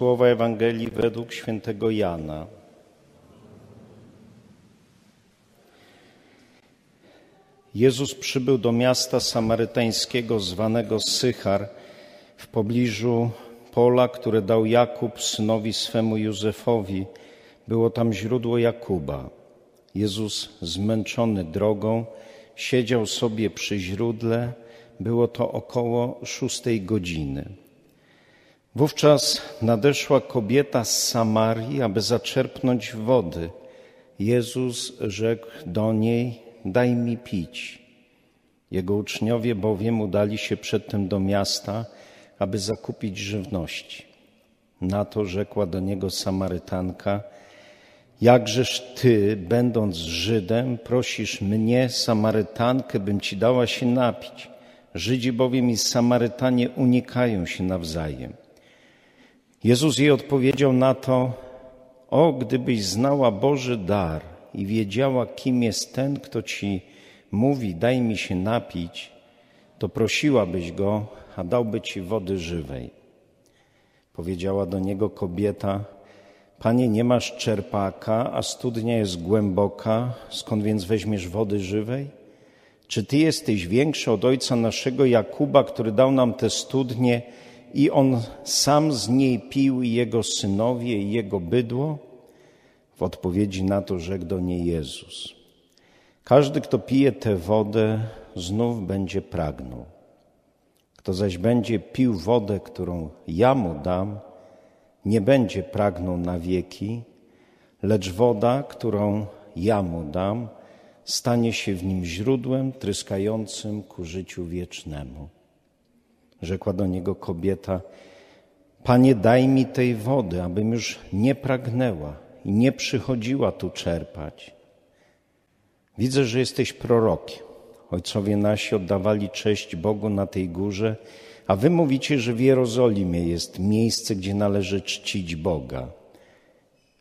Słowa Ewangelii według świętego Jana. Jezus przybył do miasta samarytańskiego zwanego Sychar w pobliżu pola, które dał Jakub synowi swemu Józefowi. Było tam źródło Jakuba. Jezus, zmęczony drogą, siedział sobie przy źródle. Było to około szóstej godziny. Wówczas nadeszła kobieta z Samarii, aby zaczerpnąć wody. Jezus rzekł do niej: Daj mi pić. Jego uczniowie bowiem udali się przedtem do miasta, aby zakupić żywności. Na to rzekła do niego Samarytanka: Jakżeż ty, będąc Żydem, prosisz mnie, Samarytankę, bym ci dała się napić? Żydzi bowiem i Samarytanie unikają się nawzajem. Jezus jej odpowiedział na to: O, gdybyś znała Boży dar i wiedziała, kim jest ten, kto ci mówi: Daj mi się napić, to prosiłabyś go, a dałby ci wody żywej. Powiedziała do niego kobieta: Panie, nie masz czerpaka, a studnia jest głęboka, skąd więc weźmiesz wody żywej? Czy ty jesteś większy od ojca naszego Jakuba, który dał nam te studnie i on sam z niej pił i jego synowie i jego bydło? W odpowiedzi na to rzekł do niej Jezus: Każdy, kto pije tę wodę, znów będzie pragnął. Kto zaś będzie pił wodę, którą ja mu dam, nie będzie pragnął na wieki, lecz woda, którą ja mu dam, stanie się w nim źródłem tryskającym ku życiu wiecznemu. Rzekła do niego kobieta: Panie, daj mi tej wody, abym już nie pragnęła i nie przychodziła tu czerpać. Widzę, że jesteś prorokiem. Ojcowie nasi oddawali cześć Bogu na tej górze, a wy mówicie, że w Jerozolimie jest miejsce, gdzie należy czcić Boga.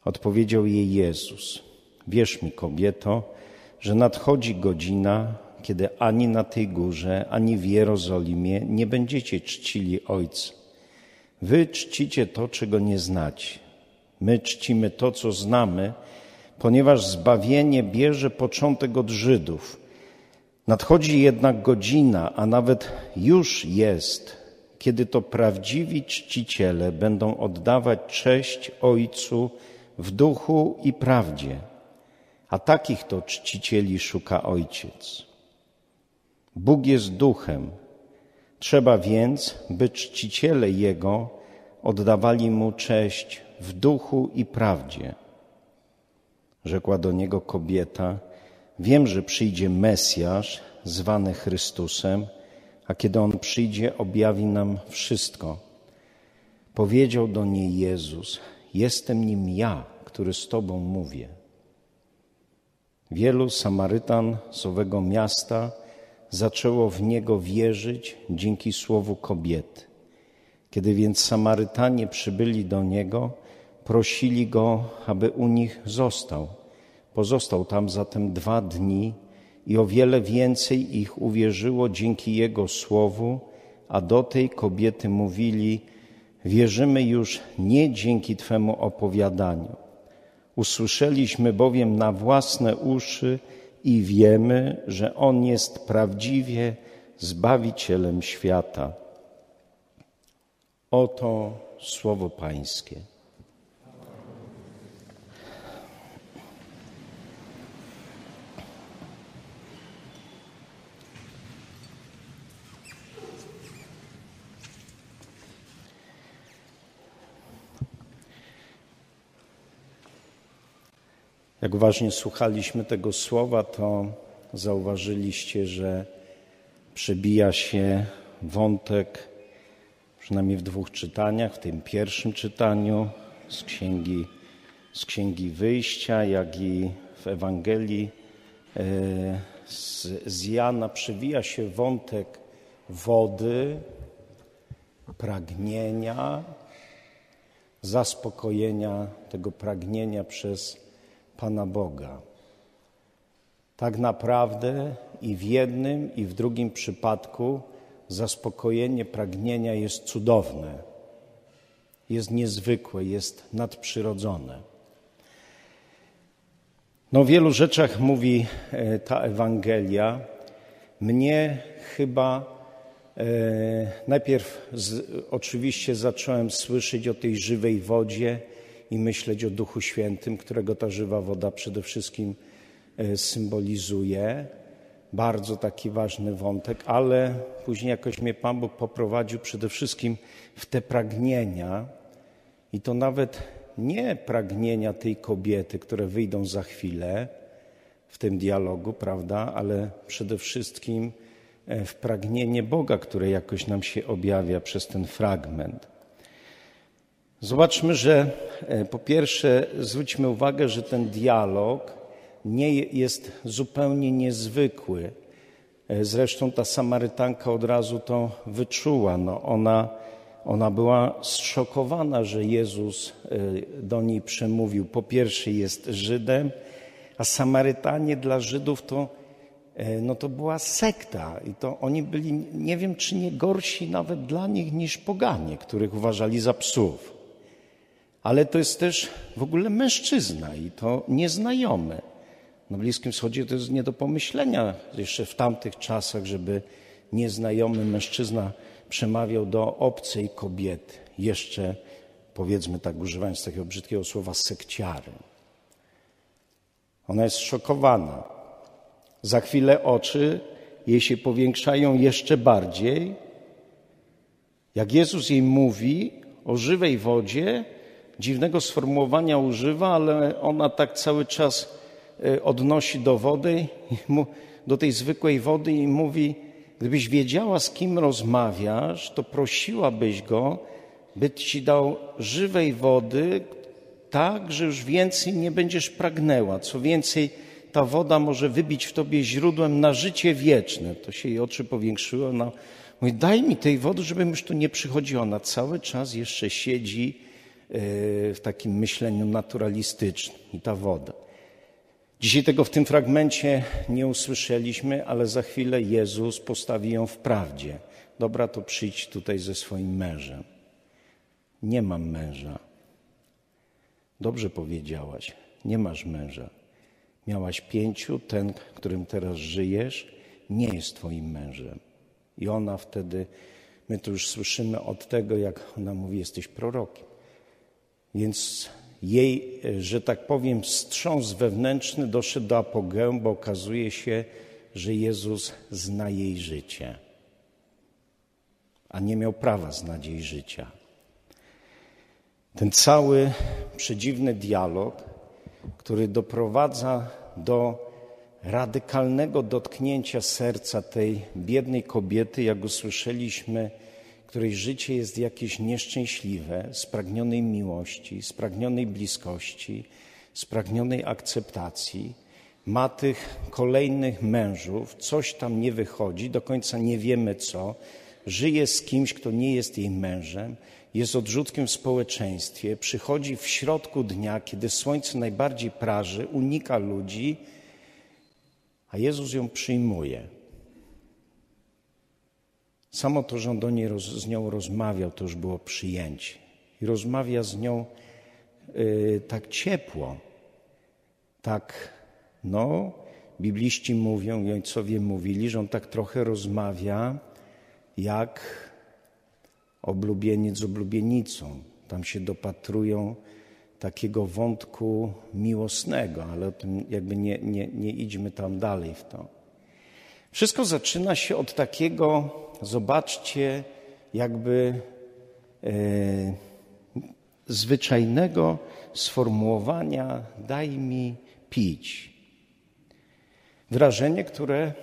Odpowiedział jej Jezus: Wierz mi, kobieto, że nadchodzi godzina, kiedy ani na tej górze, ani w Jerozolimie nie będziecie czcili Ojca. Wy czcicie to, czego nie znacie. My czcimy to, co znamy, ponieważ zbawienie bierze początek od Żydów. Nadchodzi jednak godzina, a nawet już jest, kiedy to prawdziwi czciciele będą oddawać cześć Ojcu w duchu i prawdzie, a takich to czcicieli szuka Ojciec. Bóg jest duchem. Trzeba więc, by czciciele Jego oddawali Mu cześć w duchu i prawdzie. Rzekła do niego kobieta: Wiem, że przyjdzie Mesjasz, zwany Chrystusem, a kiedy on przyjdzie, objawi nam wszystko. Powiedział do niej Jezus: Jestem nim ja, który z Tobą mówię. Wielu Samarytan z owego miasta zaczęło w niego wierzyć dzięki słowu kobiety. Kiedy więc Samarytanie przybyli do niego, prosili go, aby u nich został. Pozostał tam zatem dwa dni i o wiele więcej ich uwierzyło dzięki jego słowu, a do tej kobiety mówili: Wierzymy już nie dzięki Twemu opowiadaniu. Usłyszeliśmy bowiem na własne uszy i wiemy, że On jest prawdziwie Zbawicielem świata. Oto słowo Pańskie. Jak uważnie słuchaliśmy tego słowa, to zauważyliście, że przebija się wątek, przynajmniej w dwóch czytaniach, w tym pierwszym czytaniu z księgi, z księgi Wyjścia, jak i w Ewangelii e, z, z Jana przewija się wątek wody, pragnienia, zaspokojenia tego pragnienia przez Pana Boga. Tak naprawdę i w jednym, i w drugim przypadku zaspokojenie pragnienia jest cudowne. jest niezwykłe, jest nadprzyrodzone. No, o wielu rzeczach mówi e, ta Ewangelia. Mnie chyba e, najpierw z, oczywiście zacząłem słyszeć o tej żywej wodzie i myśleć o Duchu Świętym, którego ta żywa woda przede wszystkim e, symbolizuje. Bardzo taki ważny wątek, ale później jakoś mnie Pan Bóg poprowadził przede wszystkim w te pragnienia i to nawet nie pragnienia tej kobiety, które wyjdą za chwilę w tym dialogu, prawda, ale przede wszystkim e, w pragnienie Boga, które jakoś nam się objawia przez ten fragment. Zobaczmy, że e, po pierwsze zwróćmy uwagę, że ten dialog nie jest zupełnie niezwykły. E, zresztą ta Samarytanka od razu to wyczuła. No ona ona była zszokowana, że Jezus e, do niej przemówił. Po pierwsze jest Żydem, a Samarytanie dla Żydów to, no to była sekta i to oni byli, nie wiem czy nie gorsi nawet dla nich niż poganie, których uważali za psów. Ale to jest też w ogóle mężczyzna i to nieznajomy. Na Bliskim Wschodzie to jest nie do pomyślenia jeszcze w tamtych czasach, żeby nieznajomy mężczyzna przemawiał do obcej kobiety, jeszcze powiedzmy tak, używając takiego brzydkiego słowa, sekciary. Ona jest szokowana. Za chwilę oczy jej się powiększają jeszcze bardziej. Jak Jezus jej mówi o żywej wodzie, dziwnego sformułowania używa, ale ona tak cały czas e, odnosi do wody, do tej zwykłej wody i mówi: Gdybyś wiedziała, z kim rozmawiasz, to prosiłabyś go, by ci dał żywej wody, tak, że już więcej nie będziesz pragnęła. Co więcej, ta woda może wybić w tobie źródłem na życie wieczne. To się jej oczy powiększyły. Ona mówi, daj mi tej wody, żebym już tu nie przychodziła. Ona cały czas jeszcze siedzi w takim myśleniu naturalistycznym i ta woda. Dzisiaj tego w tym fragmencie nie usłyszeliśmy, ale za chwilę Jezus postawi ją w prawdzie. Dobra, to przyjdź tutaj ze swoim mężem. Nie mam męża. Dobrze powiedziałaś, nie masz męża. Miałaś pięciu, ten, którym teraz żyjesz, nie jest twoim mężem. I ona wtedy, my to już słyszymy od tego, jak ona mówi, jesteś prorokiem. Więc jej, że tak powiem, wstrząs wewnętrzny doszedł do apogeum, bo okazuje się, że Jezus zna jej życie, a nie miał prawa znać jej życia. Ten cały przedziwny dialog, który doprowadza do radykalnego dotknięcia serca tej biednej kobiety, jak usłyszeliśmy, której życie jest jakieś nieszczęśliwe, spragnionej miłości, spragnionej bliskości, spragnionej akceptacji, ma tych kolejnych mężów, coś tam nie wychodzi, do końca nie wiemy co, żyje z kimś, kto nie jest jej mężem, jest odrzutkiem w społeczeństwie, przychodzi w środku dnia, kiedy słońce najbardziej praży, unika ludzi, a Jezus ją przyjmuje. Samo to, że on do niej roz, z nią rozmawiał, to już było przyjęcie. I rozmawia z nią yy, tak ciepło, tak, no, bibliści mówią i ojcowie mówili, że on tak trochę rozmawia jak oblubieniec z oblubienicą. Tam się dopatrują takiego wątku miłosnego, ale o tym jakby nie, nie, nie idźmy tam dalej w to. Wszystko zaczyna się od takiego zobaczcie, jakby e, zwyczajnego sformułowania daj mi pić. Wyrażenie, które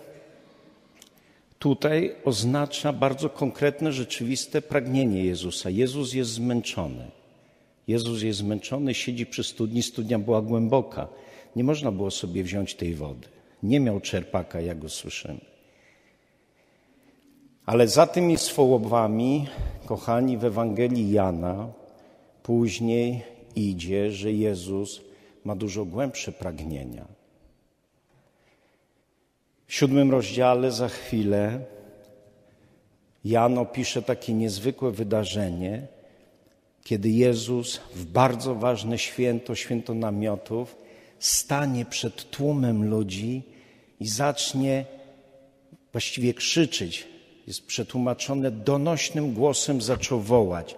tutaj oznacza bardzo konkretne, rzeczywiste pragnienie Jezusa. Jezus jest zmęczony. Jezus jest zmęczony, siedzi przy studni, studnia była głęboka. Nie można było sobie wziąć tej wody. Nie miał czerpaka, jak go słyszymy. Ale za tymi słowami, kochani, w Ewangelii Jana później idzie, że Jezus ma dużo głębsze pragnienia. W siódmym rozdziale za chwilę Jan opisze takie niezwykłe wydarzenie, kiedy Jezus w bardzo ważne święto, święto namiotów, stanie przed tłumem ludzi i zacznie właściwie krzyczeć, jest przetłumaczone donośnym głosem zaczął wołać.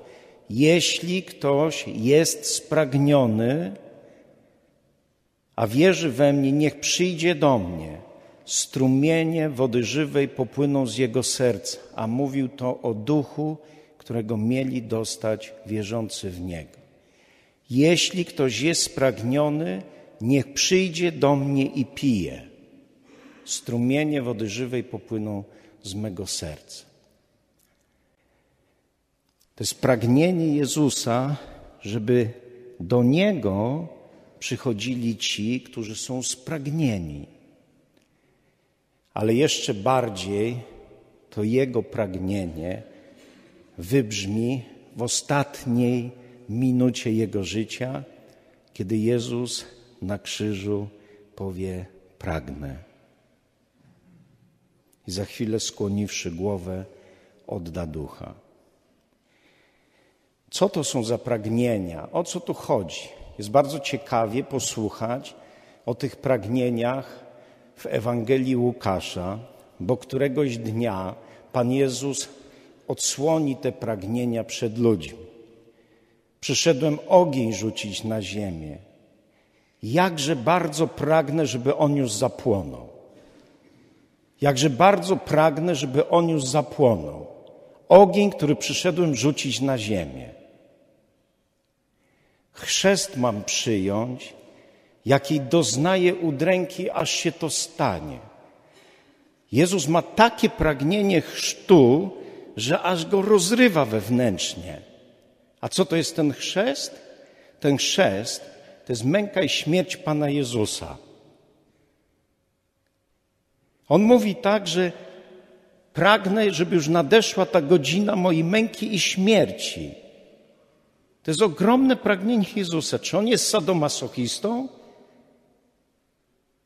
Jeśli ktoś jest spragniony, a wierzy we mnie, niech przyjdzie do mnie. Strumienie wody żywej popłyną z jego serca, a mówił to o duchu, którego mieli dostać wierzący w niego. Jeśli ktoś jest spragniony, niech przyjdzie do mnie i pije. Strumienie wody żywej popłyną z mego serca. To jest pragnienie Jezusa, żeby do Niego przychodzili ci, którzy są spragnieni. Ale jeszcze bardziej to Jego pragnienie wybrzmi w ostatniej minucie Jego życia, kiedy Jezus na krzyżu powie: Pragnę. I za chwilę skłoniwszy głowę, odda ducha. Co to są za pragnienia? O co tu chodzi? Jest bardzo ciekawie posłuchać o tych pragnieniach w Ewangelii Łukasza, bo któregoś dnia Pan Jezus odsłoni te pragnienia przed ludźmi. Przyszedłem ogień rzucić na ziemię. Jakże bardzo pragnę, żeby on już zapłonął. Jakże bardzo pragnę, żeby on już zapłonął. Ogień, który przyszedłem rzucić na ziemię. Chrzest mam przyjąć, jakiej doznaję udręki, aż się to stanie. Jezus ma takie pragnienie chrztu, że aż go rozrywa wewnętrznie. A co to jest ten chrzest? Ten chrzest to jest męka i śmierć Pana Jezusa. On mówi tak, że pragnę, żeby już nadeszła ta godzina mojej męki i śmierci. To jest ogromne pragnienie Jezusa. Czy on jest sadomasochistą?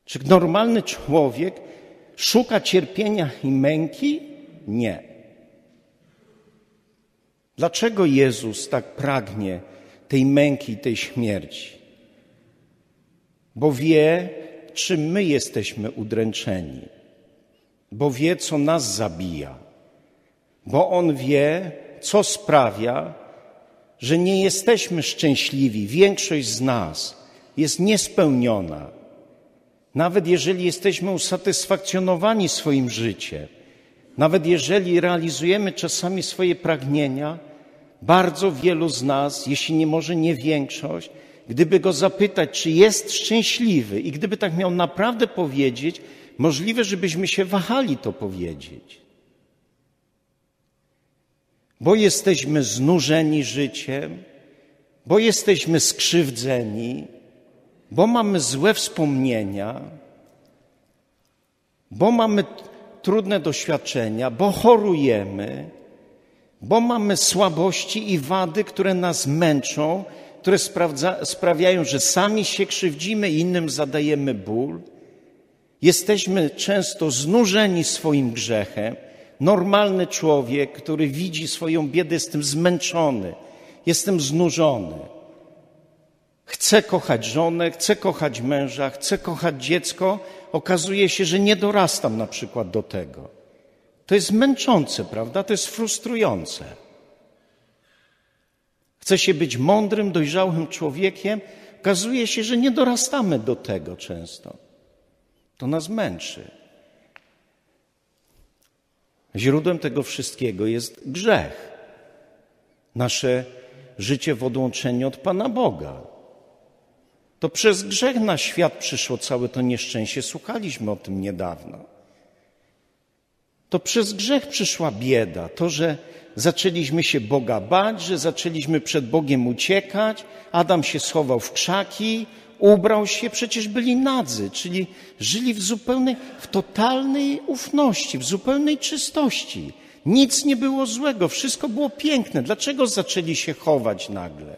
Czy normalny człowiek szuka cierpienia i męki? Nie. Dlaczego Jezus tak pragnie tej męki i tej śmierci? Bo wie, czym my jesteśmy udręczeni, bo wie, co nas zabija, bo On wie, co sprawia, że nie jesteśmy szczęśliwi. Większość z nas jest niespełniona. Nawet jeżeli jesteśmy usatysfakcjonowani swoim życiem, nawet jeżeli realizujemy czasami swoje pragnienia, bardzo wielu z nas, jeśli nie może nie większość, gdyby go zapytać, czy jest szczęśliwy i gdyby tak miał naprawdę powiedzieć, możliwe, żebyśmy się wahali to powiedzieć bo jesteśmy znużeni życiem, bo jesteśmy skrzywdzeni, bo mamy złe wspomnienia, bo mamy trudne doświadczenia, bo chorujemy, bo mamy słabości i wady, które nas męczą, które sprawiają, że sami się krzywdzimy innym zadajemy ból. Jesteśmy często znużeni swoim grzechem, Normalny człowiek, który widzi swoją biedę, jestem zmęczony, jestem znużony. Chcę kochać żonę, chcę kochać męża, chcę kochać dziecko. Okazuje się, że nie dorastam na przykład do tego. To jest męczące, prawda? To jest frustrujące. Chce się być mądrym, dojrzałym człowiekiem. Okazuje się, że nie dorastamy do tego często. To nas męczy. Źródłem tego wszystkiego jest grzech. Nasze życie w odłączeniu od Pana Boga. To przez grzech na świat przyszło całe to nieszczęście. Słuchaliśmy o tym niedawno. To przez grzech przyszła bieda. To, że zaczęliśmy się Boga bać, że zaczęliśmy przed Bogiem uciekać. Adam się schował w krzaki, ubrał się, przecież byli nadzy, czyli żyli w zupełnej, w totalnej ufności, w zupełnej czystości. Nic nie było złego, wszystko było piękne. Dlaczego zaczęli się chować nagle?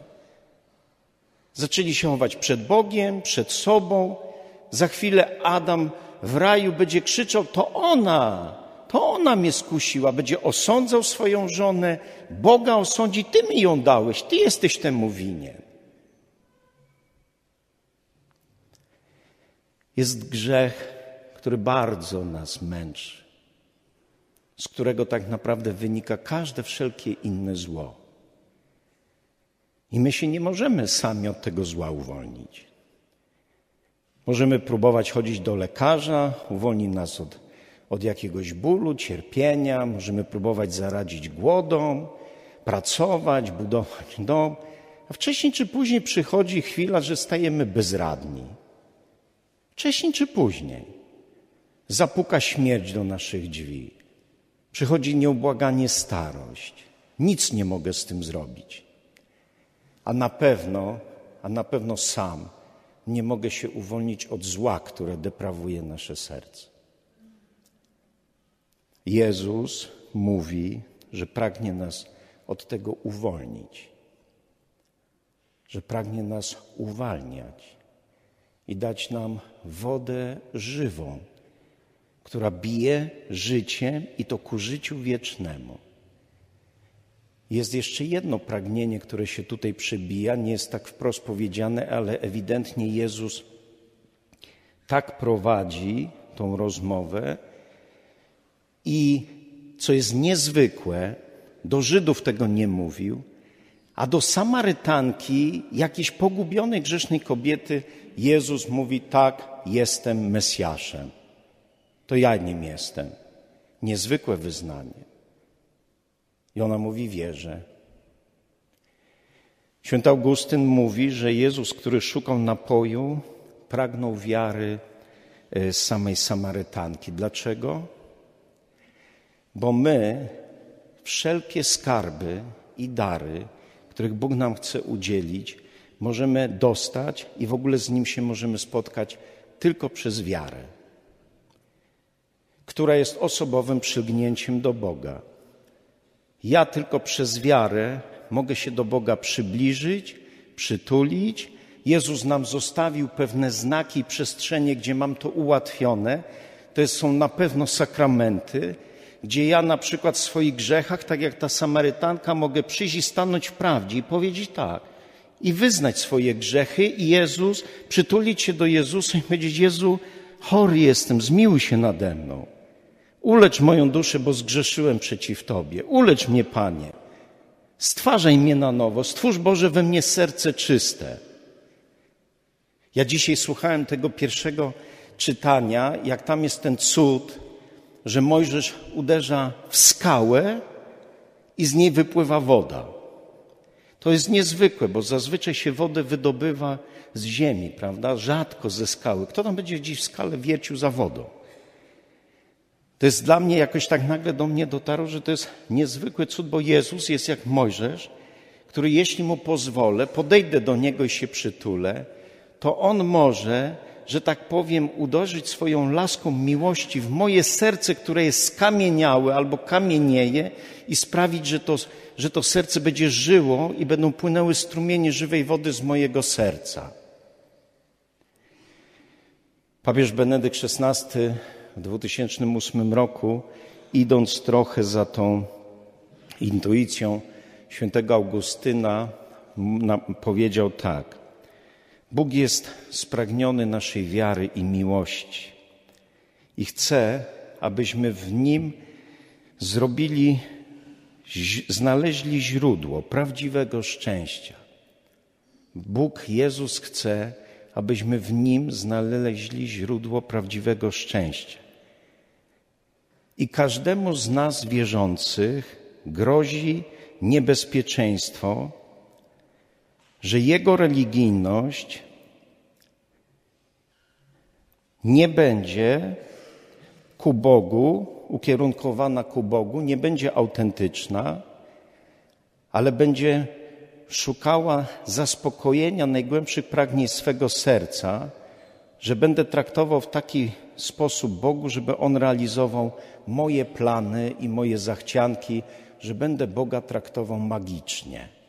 Zaczęli się chować przed Bogiem, przed sobą. Za chwilę Adam w raju będzie krzyczał: To ona, To ona mnie skusiła, będzie osądzał swoją żonę, Boga osądzi, ty mi ją dałeś, ty jesteś temu winien. Jest grzech, który bardzo nas męczy, z którego tak naprawdę wynika każde wszelkie inne zło. I my się nie możemy sami od tego zła uwolnić. Możemy próbować chodzić do lekarza, uwolni nas od, od jakiegoś bólu, cierpienia, możemy próbować zaradzić głodą, pracować, budować dom, a wcześniej czy później przychodzi chwila, że stajemy bezradni. Wcześniej czy później zapuka śmierć do naszych drzwi. Przychodzi nieubłaganie starość. Nic nie mogę z tym zrobić. A na pewno, a na pewno sam nie mogę się uwolnić od zła, które deprawuje nasze serce. Jezus mówi, że pragnie nas od tego uwolnić, że pragnie nas uwalniać i dać nam wodę żywą, która bije życiem i to ku życiu wiecznemu. Jest jeszcze jedno pragnienie, które się tutaj przebija, nie jest tak wprost powiedziane, ale ewidentnie Jezus tak prowadzi tą rozmowę i co jest niezwykłe, do Żydów tego nie mówił, a do Samarytanki, jakiejś pogubionej grzesznej kobiety, Jezus mówi: Tak, jestem Mesjaszem. To ja nim jestem. Niezwykłe wyznanie. I ona mówi: Wierzę. Święty Augustyn mówi, że Jezus, który szukał napoju, pragnął wiary e, samej Samarytanki. Dlaczego? Bo my wszelkie skarby i dary, których Bóg nam chce udzielić, możemy dostać i w ogóle z Nim się możemy spotkać tylko przez wiarę, która jest osobowym przylgnięciem do Boga. Ja tylko przez wiarę mogę się do Boga przybliżyć, przytulić. Jezus nam zostawił pewne znaki i przestrzenie, gdzie mam to ułatwione. To są na pewno sakramenty, gdzie ja na przykład w swoich grzechach, tak jak ta Samarytanka, mogę przyjść i stanąć w prawdzie i powiedzieć tak. I wyznać swoje grzechy i Jezus, przytulić się do Jezusa i powiedzieć, Jezu, chory jestem, zmiłuj się nade mną. Ulecz moją duszę, bo zgrzeszyłem przeciw Tobie. Ulecz mnie, Panie. Stwarzaj mnie na nowo. Stwórz Boże we mnie serce czyste. Ja dzisiaj słuchałem tego pierwszego czytania, jak tam jest ten cud, że Mojżesz uderza w skałę i z niej wypływa woda. To jest niezwykłe, bo zazwyczaj się wodę wydobywa z ziemi, prawda? Rzadko ze skały. Kto tam będzie dziś w skale wiercił za wodą? To jest dla mnie jakoś tak nagle do mnie dotarło, że to jest niezwykły cud, bo Jezus jest jak Mojżesz, który jeśli mu pozwolę, podejdę do niego i się przytulę, to on może, że tak powiem, uderzyć swoją laską miłości w moje serce, które jest skamieniałe albo kamienieje i sprawić, że to, że to serce będzie żyło i będą płynęły strumienie żywej wody z mojego serca. Papież Benedykt XVI w 2008 roku, idąc trochę za tą intuicją świętego Augustyna, powiedział tak: Bóg jest spragniony naszej wiary i miłości i chce, abyśmy w nim zrobili, znaleźli źródło prawdziwego szczęścia. Bóg Jezus chce, abyśmy w nim znaleźli źródło prawdziwego szczęścia. I każdemu z nas wierzących grozi niebezpieczeństwo, że jego religijność nie będzie ku Bogu, ukierunkowana ku Bogu, nie będzie autentyczna, ale będzie szukała zaspokojenia najgłębszych pragnień swego serca, że będę traktował w taki sposób Bogu, żeby On realizował moje plany i moje zachcianki, że będę Boga traktował magicznie.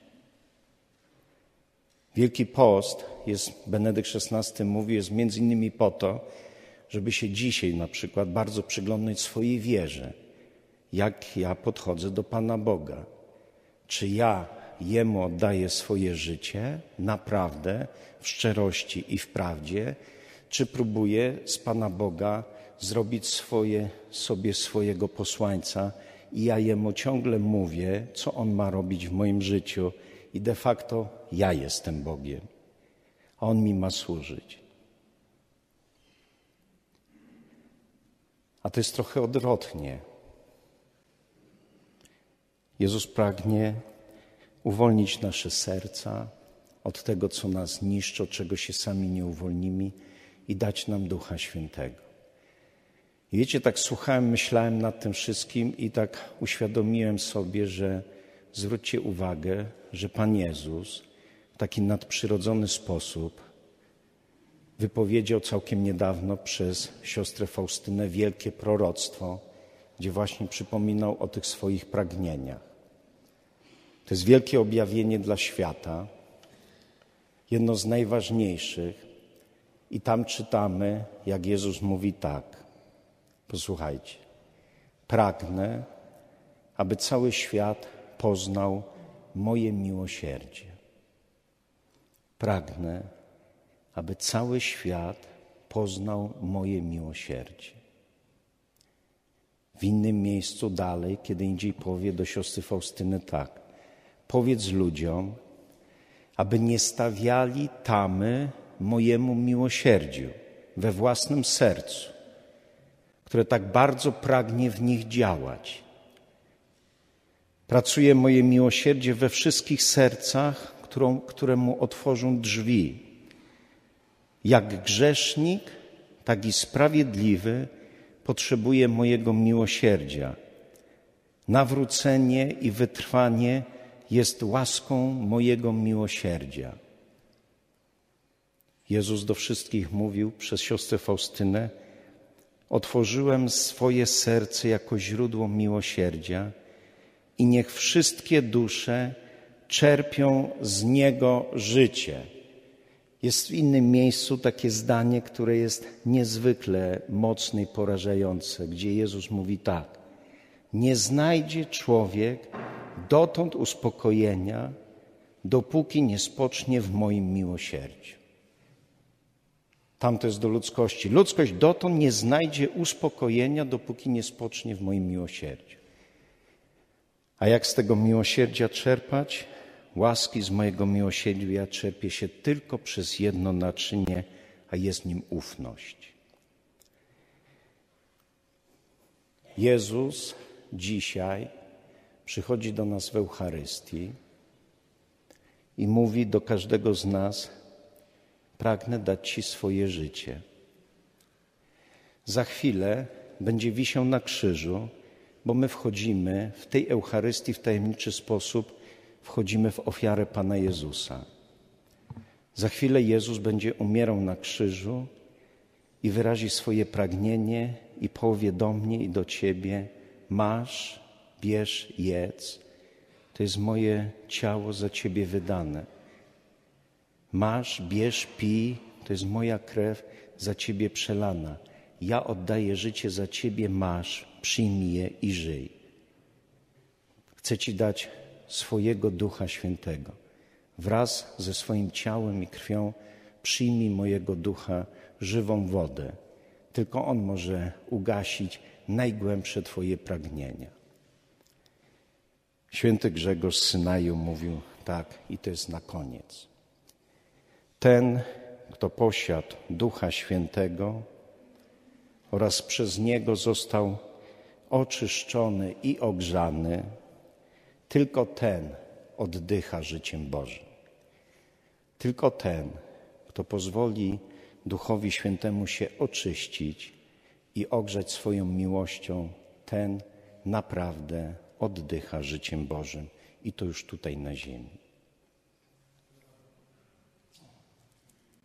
Wielki Post, jest, Benedykt XVI mówi, jest między innymi po to, żeby się dzisiaj na przykład bardzo przyglądać swojej wierze. jak ja podchodzę do Pana Boga. Czy ja Jemu oddaję swoje życie naprawdę, w szczerości i w prawdzie, czy próbuję z Pana Boga zrobić swoje, sobie swojego posłańca i ja Jemu ciągle mówię, co On ma robić w moim życiu i de facto ja jestem Bogiem, a On mi ma służyć. A to jest trochę odwrotnie. Jezus pragnie uwolnić nasze serca od tego, co nas niszczy, od czego się sami nie uwolnimy i dać nam Ducha Świętego. I wiecie, tak słuchałem, myślałem nad tym wszystkim i tak uświadomiłem sobie, że zwróćcie uwagę, że Pan Jezus w taki nadprzyrodzony sposób wypowiedział całkiem niedawno przez siostrę Faustynę wielkie proroctwo, gdzie właśnie przypominał o tych swoich pragnieniach. To jest wielkie objawienie dla świata, jedno z najważniejszych, i tam czytamy, jak Jezus mówi tak. Posłuchajcie. Pragnę, aby cały świat poznał moje miłosierdzie. Pragnę, aby cały świat poznał moje miłosierdzie. W innym miejscu dalej, kiedy indziej powie do siostry Faustyny tak. Powiedz ludziom, aby nie stawiali tamy mojemu miłosierdziu we własnym sercu, które tak bardzo pragnie w nich działać. Pracuje moje miłosierdzie we wszystkich sercach, którą, które mu otworzą drzwi. Jak grzesznik, tak i sprawiedliwy potrzebuje mojego miłosierdzia. Nawrócenie i wytrwanie jest łaską mojego miłosierdzia. Jezus do wszystkich mówił przez siostrę Faustynę: Otworzyłem swoje serce jako źródło miłosierdzia i niech wszystkie dusze czerpią z niego życie. Jest w innym miejscu takie zdanie, które jest niezwykle mocne i porażające, gdzie Jezus mówi tak: Nie znajdzie człowiek dotąd uspokojenia, dopóki nie spocznie w moim miłosierdziu. Tam to jest do ludzkości. Ludzkość dotąd nie znajdzie uspokojenia, dopóki nie spocznie w moim miłosierdziu. A jak z tego miłosierdzia czerpać? Łaski z mojego miłosierdzia czerpie się tylko przez jedno naczynie, a jest nim ufność. Jezus dzisiaj przychodzi do nas w Eucharystii i mówi do każdego z nas: Pragnę dać Ci swoje życie. Za chwilę będzie wisiał na krzyżu, bo my wchodzimy w tej Eucharystii w tajemniczy sposób, wchodzimy w ofiarę Pana Jezusa. Za chwilę Jezus będzie umierał na krzyżu i wyrazi swoje pragnienie i powie do mnie i do Ciebie: Masz bierz, jedz. To jest moje ciało za ciebie wydane. Masz, bierz, pij. To jest moja krew za ciebie przelana. Ja oddaję życie za ciebie, masz, przyjmij je i żyj. Chcę ci dać swojego Ducha Świętego. Wraz ze swoim ciałem i krwią przyjmij mojego ducha żywą wodę. Tylko On może ugasić najgłębsze Twoje pragnienia. Święty Grzegorz Synaju mówił tak, i to jest na koniec. Ten, kto posiadł Ducha Świętego oraz przez Niego został oczyszczony i ogrzany, tylko ten oddycha życiem Bożym. Tylko ten, kto pozwoli Duchowi Świętemu się oczyścić i ogrzać swoją miłością, ten naprawdę oddycha życiem Bożym i to już tutaj na ziemi.